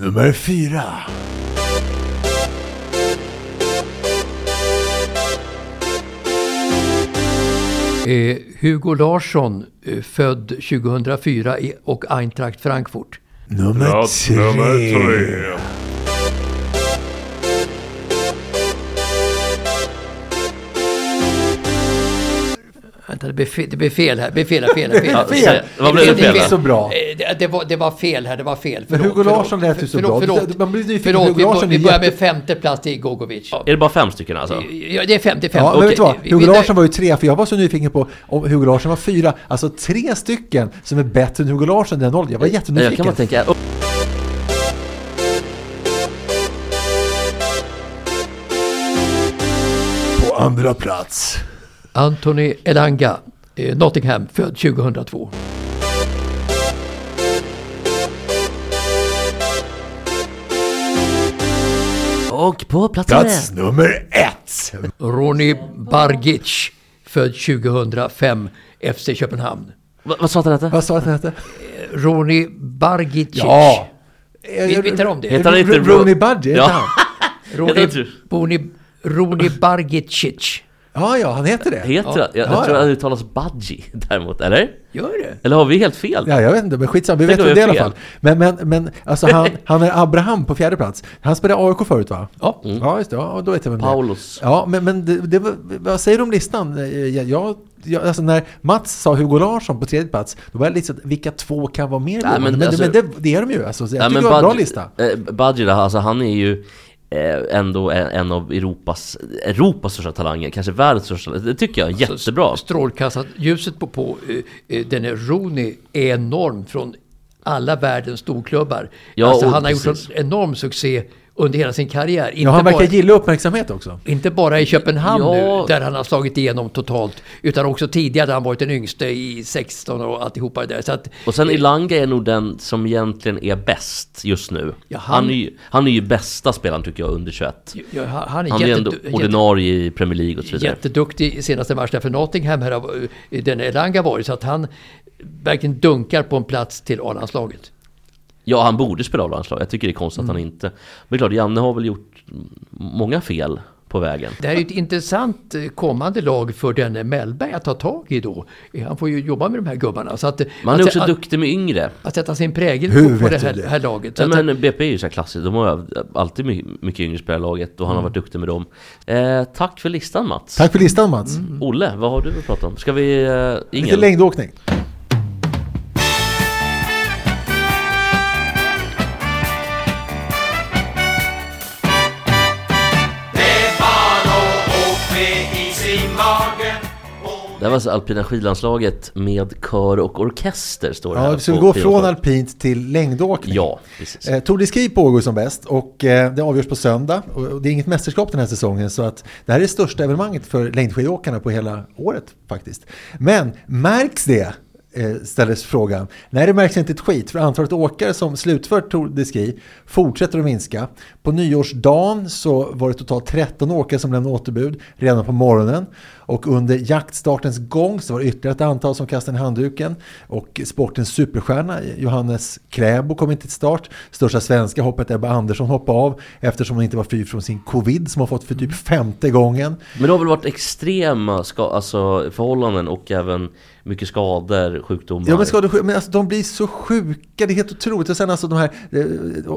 Nummer fyra. Eh, Hugo Larsson, eh, född 2004 i, och Eintracht Frankfurt. Nummer tre. Vänta, det blev fel, det blev fel här. Det blev fel, här, fel, här, fel. här. Ja, säg- vad blev det fel Det då? så bra. Eh, Det, det, var, det var fel här, det var fel. Men Förlåt, Hugo förlåt. Larsson lät ju så bra. Förlåt, Man blir nyfiken. förlåt Hugo vi, Larsson vi är börjar med femte plats till Gogovic. Är det bara fem stycken alltså? Ja, det är fem, det är fem. Ja, men Okej, vet du vad? vi- Hugo vi- Larsson var ju tre, för jag var så nyfiken på om Hugo Larsson var fyra. Alltså tre stycken som är bättre än Hugo Larsson den åldern. Jag var Jag jättenyfiken. kan bara tänka, oh, På andra plats. Anthony Elanga, eh, Nottingham, född 2002. Och på plats, plats nummer ett! Ronny Bargic, född 2005, FC Köpenhamn. Va, vad sa att han hette? Vad sa att han hette? Eh, Ronny Bargic. Ja! Vi, vi tar om det. Heter han inte Ronny Bargic? Ja. Ronny, Ronny Bargicic. Ja, ja, han heter det. Heter han? Jag, jag Ja, tror ja. det uttalas Budgie däremot, eller? Gör det? Eller har vi helt fel? Ja, jag vet inte, men skitsamma, vi Tänk vet väl det i jag alla fall. Men, men, men alltså han, han är Abraham på fjärde plats. Han spelade AIK förut va? Ja. Ja, just det. Ja, då vet jag vem det. Paulus. Ja, men, men det, det, vad säger du om listan? Eh, Jag, jag, jag, alltså när Mats sa Hugo Larsson på tredje plats, då var det lite så att vilka två kan vara mer lovande? men Men, alltså- men det, det är de ju. Alltså, så jag Ja, tycker det var en bra lista. Eh, Budgie alltså han är ju ändå en, av Europas, Europas största talanger, kanske världens största. Det tycker jag är jättebra. Strålkastat ljuset på, på eh, eh, den är Rooney är enorm från alla världens storklubbar. Ja, alltså, han har gjort precis. en enorm succé under hela sin karriär. Inte, Ja, han verkar bara, gilla uppmärksamhet också. inte bara i Köpenhamn Ja. nu, där han har slagit igenom totalt, utan också tidigare där han varit den yngste i 16 och alltihopa det där. Så att, Och sen Ilanga är nog den som egentligen är bäst just nu. Ja, han... han- är ju, han är ju bästa spelaren tycker jag under 21. ja, han han är, Han är ändå jätte- ordinarie i Premier League och så vidare. jätteduktig i senaste matchen för Nottingham här eh, den Elanga varit, så att han verkligen dunkar på en plats till A-landslaget. Ja, han borde spela A-landslag. Jag tycker det är konstigt att Mm. han inte... Men klart, Janne har väl gjort många fel på vägen. Det här är ett intressant eh, kommande lag för denne Mellberg att ta tag i då. Eh, Han får ju jobba med de här gubbarna. Så att, Man är att, också att, duktig med yngre. att sätta sin prägel Hur på, på det här, det? här laget. Att, men BP är ju så här klassiskt, de har ju alltid my- mycket yngre spelare i laget och han har varit duktig med dem. Eh, tack för listan Mats. Tack för listan Mats. Olle, vad har du att prata om? Ska vi... Eh, Lite längdåkning. Det här var alltså alpina skidlandslaget med kör och orkester står det här Ja, så vi Piloten. från alpint till längdåkning. Ja, precis. Eh, Tour de Ski pågår som bäst och eh, det avgörs på söndag. Och och det är inget mästerskap den här säsongen så att det här är det största evenemanget för längdskidåkarna på hela året faktiskt. Men märks det? Eh, ställdes frågan. Nej, det märks inte ett skit för antalet åkare som slutför Tour de Ski fortsätter att minska. På nyårsdagen så var det totalt 13 åkare som lämnade återbud redan på morgonen. Och under jaktstartens gång så var det ytterligare ett antal som kastade in handduken. Och sportens superstjärna Johannes Kräbo kom inte till start. Största svenska hoppet Ebba Andersson hoppade av eftersom hon inte var fri från sin covid som hon fått för typ femte gången. Men det har väl varit extrema ska, alltså, förhållanden och även mycket skador, sjukdomar. Ja men, skador, men alltså, de blir så sjuka, det är helt otroligt. Och sen alltså de här, eh,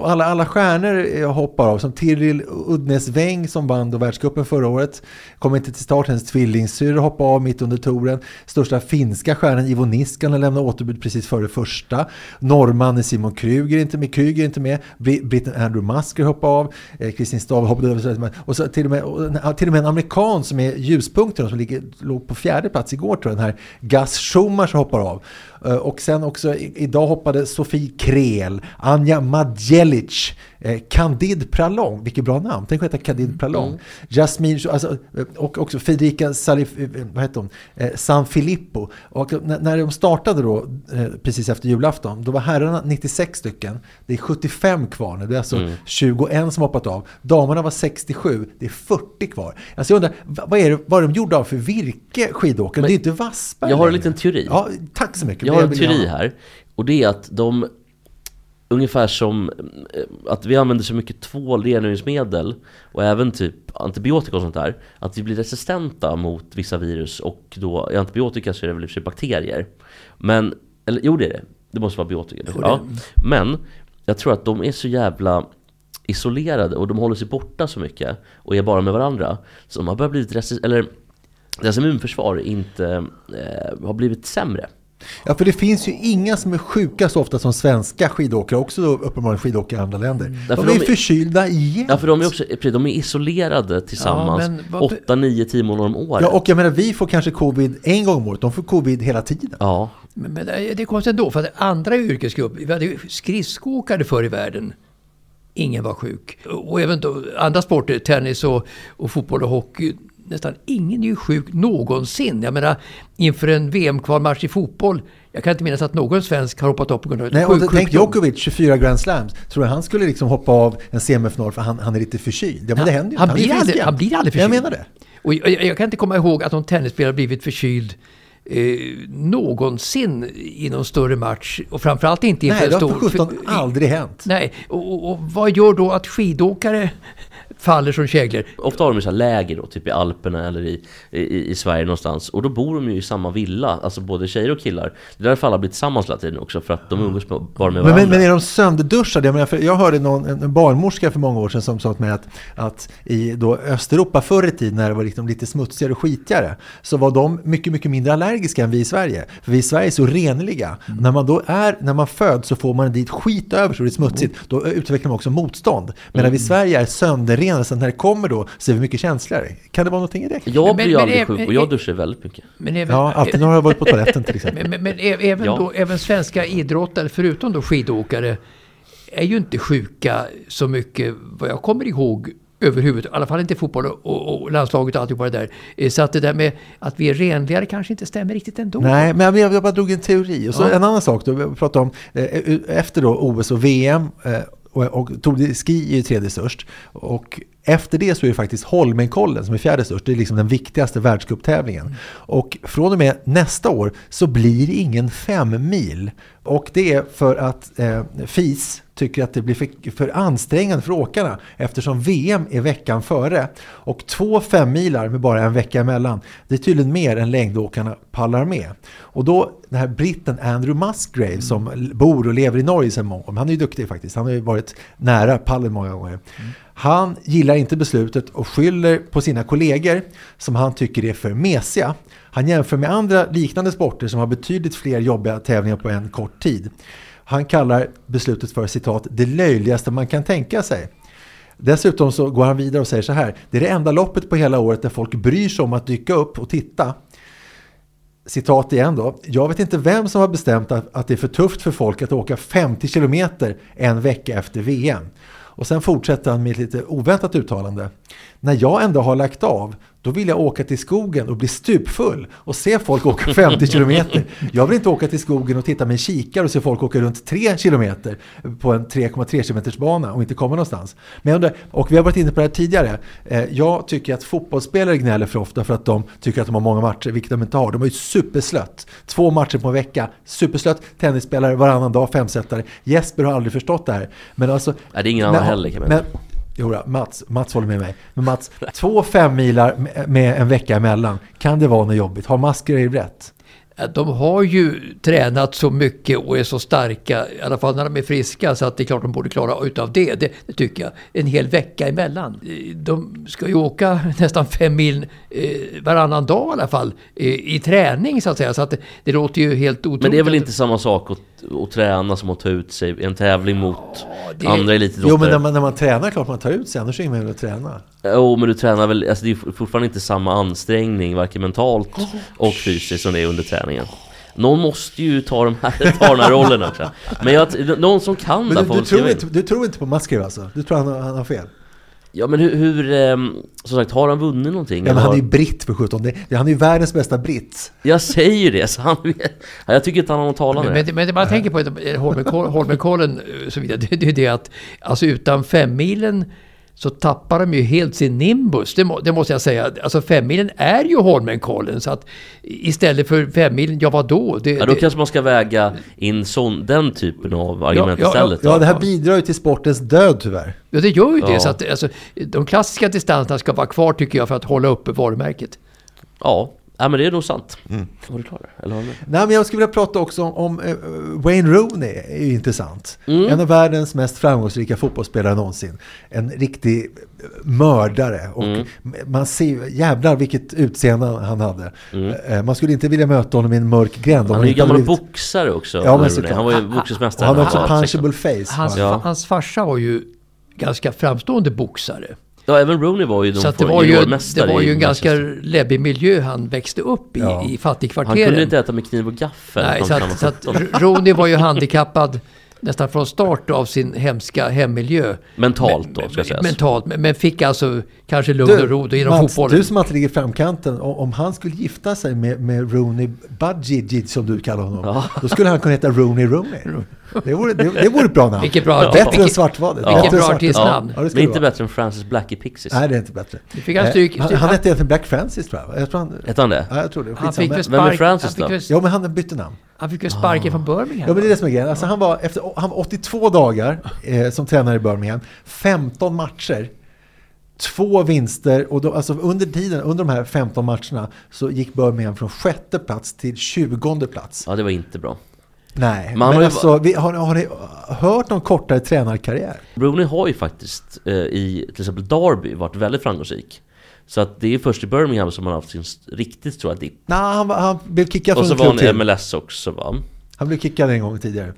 alla, alla stjärnor jag hoppar av, som Tiril Udnesväng som vann då världscupen förra året, kom inte till start, hennes tvillingsyrra hoppade av mitt under touren. Största finska stjärnan Ivo Niskanen lämnade återbud precis före första. Norrmannen Simon Kruger är inte med, Kruger är inte med. Britten Andrew Musker hoppade av. Eh, Kristin Stav hoppade av. Och så till och, med, och till och med en amerikan som är ljuspunkten som ligger, låg på fjärde plats igår tror jag, den här Gus Schumacher hoppar av. Eh, Och sen också idag hoppade Sofie Krel, Anja Madjelic, eh, Candide Pralong, vilket bra namn, tänk att heta Candide Pralong. Jasmine, alltså, eh, och också Federica Salif, vad heter hon? Eh, San Filippo. Och när, de startade då, precis efter julafton, då var herrarna 96 stycken. Det är 75 kvar nu, det är alltså 21 som hoppat av. Damerna var 67, det är 40 kvar. Alltså jag undrar, vad är det, vad är de gjorda av för virke skidåkare? Det är inte Wassberg Jag har en liten teori. Ja, tack så mycket. Har en teori här. Och det är att de Ungefär som eh, att vi använder så mycket tvål, rengöringsmedel och även typ antibiotika och sånt där Att vi blir resistenta mot vissa virus och då i antibiotika så är det väl i och för sig bakterier. Men, eller jo det är det, det måste vara biotika. Ja. Men jag tror att de är så jävla isolerade och de håller sig borta så mycket och är bara med varandra Så de har börjat bli resist- eller deras immunförsvar inte eh, har blivit sämre Ja, för det finns ju inga som är sjuka så ofta som svenska skidåkare, också då uppenbarligen skidåkare i andra länder. Därför de är de är- förkylda igen. Ja för de är också, de är isolerade tillsammans vad- 8, 9, 10 månader om året Ja, och jag menar, vi får kanske covid en gång om året, de får covid hela tiden. Ja, Men, men det är konstigt ändå, för att andra yrkesgrupper, vi hade ju skridskoåkare förr i världen. Ingen var sjuk. Och även då, andra sporter, tennis och, och fotboll och hockey, nästan ingen är ju sjuk någonsin. Jag menar, inför en VM-kvalmatch i fotboll, jag kan inte minnas att någon svensk har hoppat upp på grund av Nej, och sjuk, då, tänk sjukdom. Djokovic, 24 Grand Slams. Tror du han skulle liksom hoppa av en semifinal för han, han är lite förkyld? Ja, men det händer ju. Han, är blir aldrig, han blir aldrig förkyld. Jag menar det. Och jag, jag kan inte komma ihåg att någon tennisspelare blivit förkyld eh, någonsin i någon större match. Och framförallt inte inför Nej, det en har stor... för sjutton aldrig hänt. Nej, och, och, och vad gör då att skidåkare faller som käglor? Ofta har de ju så här läger då, typ i Alperna eller i, i, i Sverige någonstans. Och då bor de ju i samma villa, alltså både tjejer och killar. Det är därför alla blir tillsammans hela tiden också, för att de umgås med- bara med Men, varandra. men, men är de sönderduschade? Jag, menar, jag hörde någon, en barnmorska för många år sedan som sa till mig att, att i då Östeuropa förr i tiden när det var liksom lite smutsigare och skitigare så var de mycket, mycket mindre allergiska än vi i Sverige. För vi i Sverige är så renliga. När man då är, när man föds så får man dit skit över så det är smutsigt. Då utvecklar man också motstånd. Medan vi i Sverige är sönderrenade så när det kommer då så är vi mycket känsligare. Kan det vara någonting i det? Jag Men- blir men aldrig är- sjuk och jag duschar väldigt mycket. Men även, Ja, alltid när jag har varit på toaletten till exempel. Men, men, men även, Ja. då, även svenska idrottare, förutom då skidåkare, är ju inte sjuka så mycket vad jag kommer ihåg överhuvudtaget. I alla fall inte fotboll och, och, och landslaget och alltihopa det där. Eh, Så att det där med att vi är renligare kanske inte stämmer riktigt ändå. Nej, men jag, jag bara drog en teori. Och så Ja. en annan sak, då, vi pratade om eh, efter då OS och VM eh, och, och Tour de Ski är ju tredje störst. Och efter det så är det faktiskt Holmenkollen som är fjärde störst. Det är liksom den viktigaste världscuptävlingen. Och från och med nästa år så blir det ingen fem mil. Och det är för att eh, FIS tycker att det blir för, för ansträngande för åkarna eftersom VM är veckan före. Och två femmilar med bara en vecka emellan, det är tydligen mer än längdåkarna pallar med. Och då den här britten Andrew Musgrave som bor och lever i Norge sedan många år, han är ju duktig faktiskt, han har ju varit nära pallen många gånger. Mm. Han gillar inte beslutet och skyller på sina kollegor som han tycker är för mesiga. Han jämför med andra liknande sporter som har betydligt fler jobbiga tävlingar på en kort tid. Han kallar beslutet för citat det löjligaste man kan tänka sig. Dessutom så går han vidare och säger så här. Det är det enda loppet på hela året där folk bryr sig om att dyka upp och titta. Citat igen då. Jag vet inte vem som har bestämt att, att det är för tufft för folk att åka 50 kilometer en vecka efter VM. Och sen fortsätter han med ett lite oväntat uttalande. När jag ändå har lagt av, då vill jag åka till skogen och bli stupfull och se folk åka 50 kilometer. Jag vill inte åka till skogen och titta med en kikare och se folk åka runt 3 kilometer på en 3,3 kilometers bana och inte komma någonstans. Men jag undrar, och vi har varit inne på det här tidigare. Eh, Jag tycker att fotbollsspelare gnäller för ofta för att de tycker att de har många matcher, vilket de inte har. De har ju superslött. Två matcher på en vecka, superslött. Tennisspelare varannan dag, femsetare. Jesper har aldrig förstått det här. Men alltså, Nej, det är ingen annan heller, men, Jo, Mats, Mats håller med mig. Men Mats, två femmilar med- med en vecka emellan, kan det vara något jobbigt? Har Maskerade rätt? De har ju tränat så mycket och är så starka, i alla fall när de är friska, så att det är klart de borde klara utav det. Det, det tycker jag. En hel vecka emellan. De ska ju åka nästan fem mil eh, varannan dag i alla fall eh, i träning så att säga. Så att det, det låter ju helt otroligt. Men det är väl inte samma sak att, att träna som att ta ut sig i en tävling mot det- andra Jo, men elitidrottare? när man, när man tränar, klart man tar ut sig, annars är det ingen att träna. Jo, men du tränar väl, alltså det är fortfarande inte samma ansträngning, varken mentalt och fysiskt som det är under träningen. Någon måste ju ta, de här, ta den här rollen också. Men jag, någon som kan Men där du, får du, tror inte, du tror inte på Musgrave alltså? Du tror han, han har fel? Ja men hur, hur ehm, som sagt, har han vunnit någonting? Ja, men han är ju britt för sjutton. Det- det- Han är ju världens bästa britt. Jag säger ju det, så han, ja, jag tycker inte han har någon talan Men, men, men man tänker på eh, Holmenkoll- Holmenkollen och så vidare, det, det är det att alltså utan femmilen så tappar de ju helt sin nimbus. Det, må, det måste jag säga. Alltså femmilen är ju Holmenkollen. Så att istället för femmilen, ja vadå? Det, Ja, då det, kanske man ska väga in sån, den typen av argument ja, ja, istället då. Ja, det här bidrar ju till sportens död tyvär. ja, det gör ju det. Ja. Så att, alltså, de klassiska distanserna ska vara kvar tycker jag för att hålla uppe varumärket. Ja, ja men det är nog sant. Mm. Var du klar där? Eller har du med? Nej, men jag skulle vilja prata också om, om eh, Wayne Rooney, är ju intressant. Mm. En av världens mest framgångsrika fotbollsspelare någonsin. En riktig mördare. Och Mm. man ser, jävlar vilket utseende han hade. Mm. Eh, Man skulle inte vilja möta honom i en mörk gränd. Han är ju gammal blivit- boxare också. Ja, men såklart. han var ju boxningsmästare. han har också punchable 16. face. Hans, Ja. hans farsa var ju ganska framstående boxare. Ja, även Rooney var ju Så någon att det var ju, det var ju en ganska läbbig miljö han växte upp i, Ja. i Han fattigkvarteren. kunde inte äta med kniv och gaffel. Nej, så han var att, så att 17. Rooney var ju handikappad nästan från start av sin hemska hemmiljö. Mentalt då, ska sägas. Mentalt, men, fick alltså kanske lugn och ro genom Mats, fotbollen. du som alltid ligger i framkanten, om, han skulle gifta sig med, med Rooney Budgie, som du kallar honom, då skulle han kunna heta Rooney Rooney. Det vore, det, det vore ett bra namn. Vilket bra- Bättre vilket- än Svartvadet. vilket Bättre än bra Svart- artistnamn. Ja, det Men inte bättre än Francis Blackie Pixies. Nej, det är inte bättre. Fick han stryk- Eh, han, stryk- han hette egentligen Black Francis tror jag. jag tror han, Hette han det? Ja, jag tror det. Han fick väl Vem är spark- Francis han då? Ja, men han bytte namn. Han fick ju sparken från Birmingham. Ja, men det är det som är grejen. Alltså, han, var efter, han var 82 dagar eh, som tränare i Birmingham, 15 matcher, två vinster och då, alltså under tiden, under de här 15 matcherna så gick Birmingham från sjätte plats till 20 plats. Ja, det var inte bra. Nej, Men men, har alltså, vi, har, har ni hört någon kortare tränarkarriär? Rooney har ju faktiskt eh, i till exempel Derby varit väldigt framgångsrik. Så att det är först i Birmingham som han har haft sin riktigt stora dipp. Nej, han, han blev kickad Och från så en var han i. MLS också va? Han blev kickad en gång tidigare.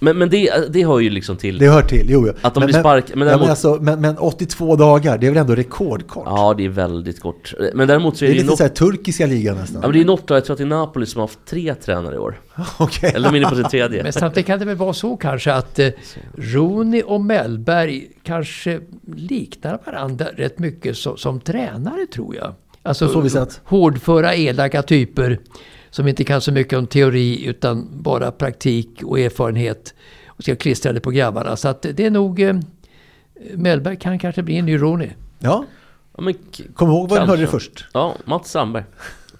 Men, men det, det hör ju liksom till... Det hör till, jo, jo. Att de blir spark- men Men, däremot- men, alltså, men, men 82 dagar, det är väl ändå rekordkort? Ja, det är väldigt kort. Men däremot så det är är det, ju lite något... så här turkiska ligan nästan. Ja, men det är något, jag tror att det är Napoli som har haft tre tränare i år. Okej. Eller de är inne på sin tredje. Men samtidigt kan det väl vara så kanske att eh, Rooney och Mellberg kanske liknar varandra rätt mycket som, som tränare tror jag. Alltså så hårdföra, elaka typer som inte kan så mycket om teori utan bara praktik och erfarenhet och ska klistra det på grabbarna. Så att det är nog... Eh, Mellberg kan kanske bli en ny Rooney. Ja, Ja, men kom ihåg vad du hörde det först. Ja, Mats Sandberg.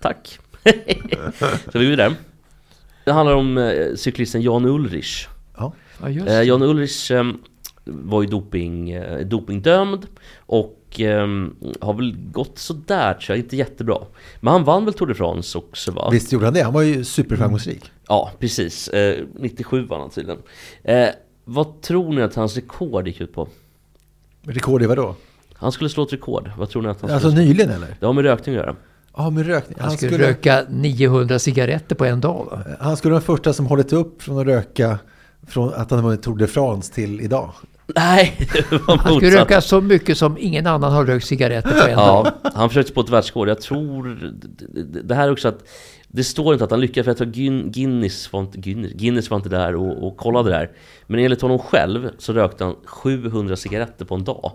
Tack. så vi är vidare. Det handlar om eh, cyklisten Jan Ulrich. Ja. Ja, just Eh. Jan Ulrich eh, var ju doping, eh, dopingdömd och eh, har väl gått sådär tror jag, inte jättebra. Men han vann väl Tour de France också va? Visst gjorde han det? Han var ju superframgångsrik. Ja, precis. Eh, 97 vann han tydligen. Eh, vad tror ni att hans rekord gick ut på? Rekord i vadå? Han skulle slå ett rekord. Vad tror ni att han Alltså skulle nyligen eller? Det har med rökning att göra. Ja, med rökning. Han skulle, röka 900 cigaretter på en dag va? han skulle vara den första som hållit upp från att röka från att han vunnit Tour de France till idag. Nej, det var Han skulle röka så mycket som ingen annan har rökt cigaretter på en dag. Ja, han försökte på ett världsrekord. Jag tror... det- här är också att... Det står inte att han lyckades, för jag tror Guin- Guinness var inte, Guinness, Guinness var inte där och, och kollade där. Men enligt honom själv så rökte han 700 cigaretter på en dag.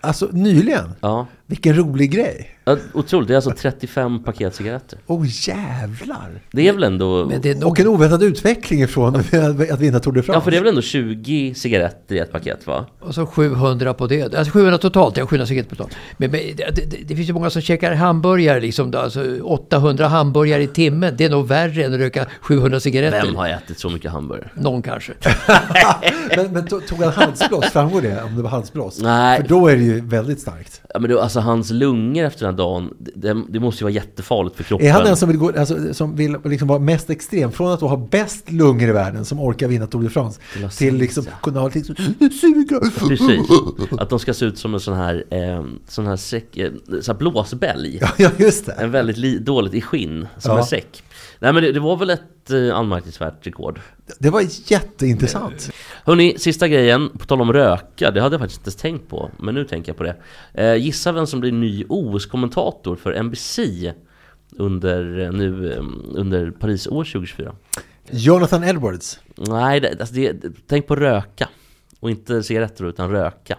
Alltså nyligen? Ja. Vilken rolig grej. Ja, Otroligt, det är alltså 35 paket cigaretter. Åh oh, jävlar. Det är väl ändå... Men det är nog, Och en oväntad utveckling ifrån att vinna Tour de France. Ja, för det är väl ändå 20 cigaretter i ett paket va? och så 700 på det. Alltså 700 totalt, ja 700 cigaretter totalt. Men, men det, det, det finns ju många som käkar hamburgare liksom. Då, alltså 800 hamburgare i timmen. Det är nog värre än att röka 700 cigaretter. Vem har ätit så mycket hamburgare? Någon kanske. men, men to- tog han halsblås? Framgår det om det var halsblås? Nej. För då är det ju väldigt starkt. Ja, men det, alltså hans lungor efter den här dagen, det, det måste ju vara jättefarligt för kroppen. Är han den som vill, gå, alltså, som vill liksom vara mest extrem? Från att då ha bäst lungor i världen som orkar vinna Tour de France Till att till liksom kunna ha liksom suga. Precis. Att de ska se ut som en sån här, eh, sån här, säck, eh, sån här blåsbälg. Ja, just det. En väldigt li- dåligt i skinn, som Ja. en säck. Nej men det, det var väl ett eh, anmärkningsvärt rekord. Det var jätteintressant. Hörni, sista grejen, på tal om röka, det hade jag faktiskt inte tänkt på, men nu tänker jag på det. Eh, gissa vem som blir ny OS-kommentator för NBC under, eh, nu, eh, under Paris år 2024? Jonathan Edwards. Nej, det, alltså det, tänk på röka. Och inte cigaretter utan röka.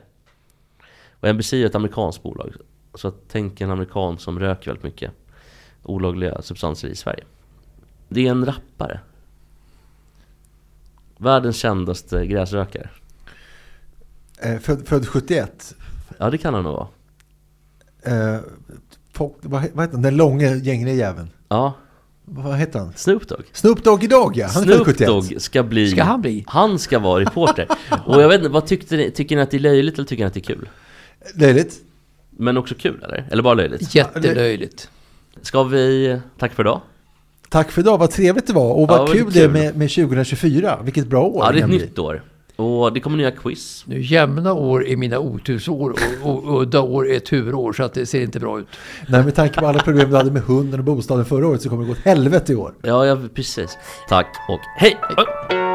Och NBC är ett amerikanskt bolag. Så tänk en amerikan som röker väldigt mycket olagliga substanser i Sverige. Det är en rappare. Världens kändaste gräsrökare. Eh, född, född 71. Ja, det kan han nog vara. Eh, folk, vad, vad heter han? Den långa gängriga jäveln. Ja, Vad heter han? Snoop Dogg. Snoop Dogg Dogg ja. Han Snoop 71. Dogg ska bli... Ska han bli? Han ska vara reporter. Och jag vet inte, vad tyckte ni, tycker ni att det är löjligt eller tycker ni att det är kul? Löjligt. Men också kul eller? Eller bara löjligt? Jättelöjligt. Ska vi tacka för idag? Tack för idag, vad trevligt det var. Och vad Ja, kul, kul. det är med, med 2024. Vilket bra år Ja, det är ett nytt år. Och det kommer nya quiz. Nu jämna år är mina otursår och, och udda år är turår så att det ser inte bra ut. Nej, med tanke på alla problem du hade med hunden och bostaden förra året så kommer det gå åt helvete i år. Ja, ja precis. Tack och hej! Här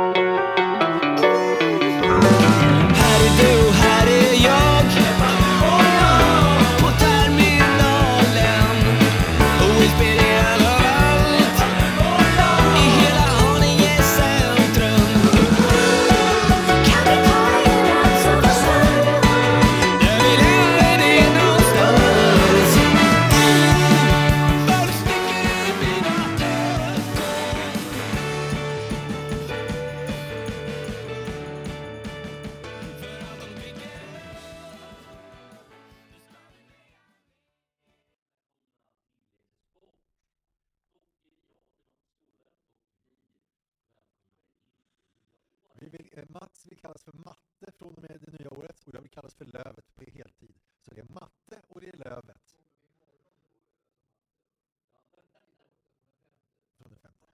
kallas för Lövet på heltid. Så det är matte och det är Lövet. Från den femte.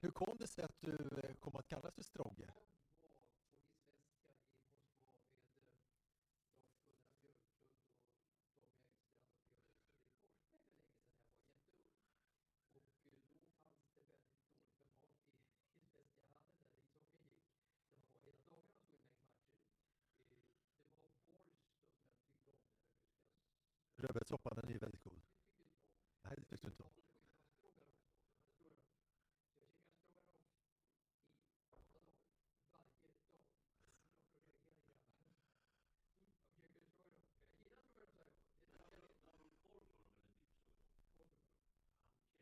Hur kom det sig att du eh, kom att kallas för Strogge? Rödbetssoppan, den är ju väldigt god. Nej, det tyckte du inte om.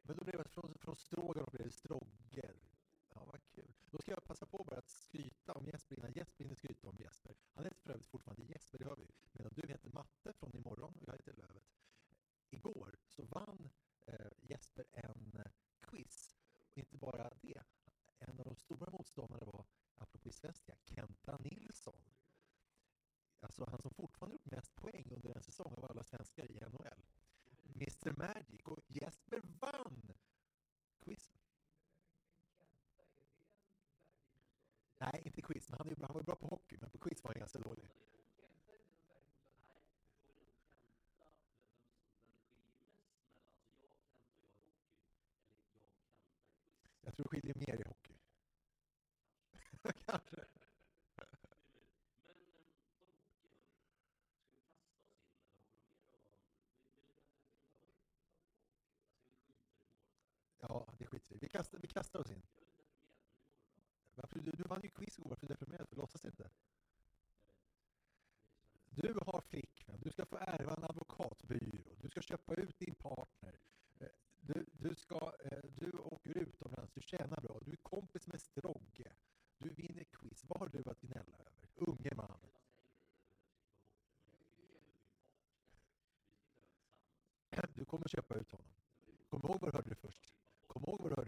Men då blev det från, från Stroganoff blev det Strogger. Ja, vad kul. Då ska jag passa på bara att skryta om Jesper innan Jesper hinner skryta om Jesper. Han heter för övrigt fortfarande Jesper, det hör vi. Medan du heter Matte från imorgon och jag heter Lövet. Igår så vann eh, Jesper en eh, quiz. Och inte bara det. En av de stora motståndarna var, apropå Kenta Nilsson. Alltså han som fortfarande gjort mest poäng under en säsong av alla svenskar i NHL. Mr Magic och Jesper vann quizen. Nej, inte quiz, men han, är, han var bra på hockey, men på quiz var han ganska dålig. Jag tror det skiljer mer i hockey. Kanske. Ja, det skiter vi kastar, vi kastar oss in. Varför, du, du vann ju quiz igår, varför är du deprimerad? Låtsas inte. Du har flickvän, du ska få ärva en advokatbyrå, du ska köpa ut din partner, eh, du, du, ska, eh, du åker utomlands, du tjänar bra, du är kompis med Strogge, du vinner quiz. Vad har du att gnälla över? Unge man. Du kommer köpa ut honom. Kom ihåg vad du hörde först. Kom ihåg vad du hörde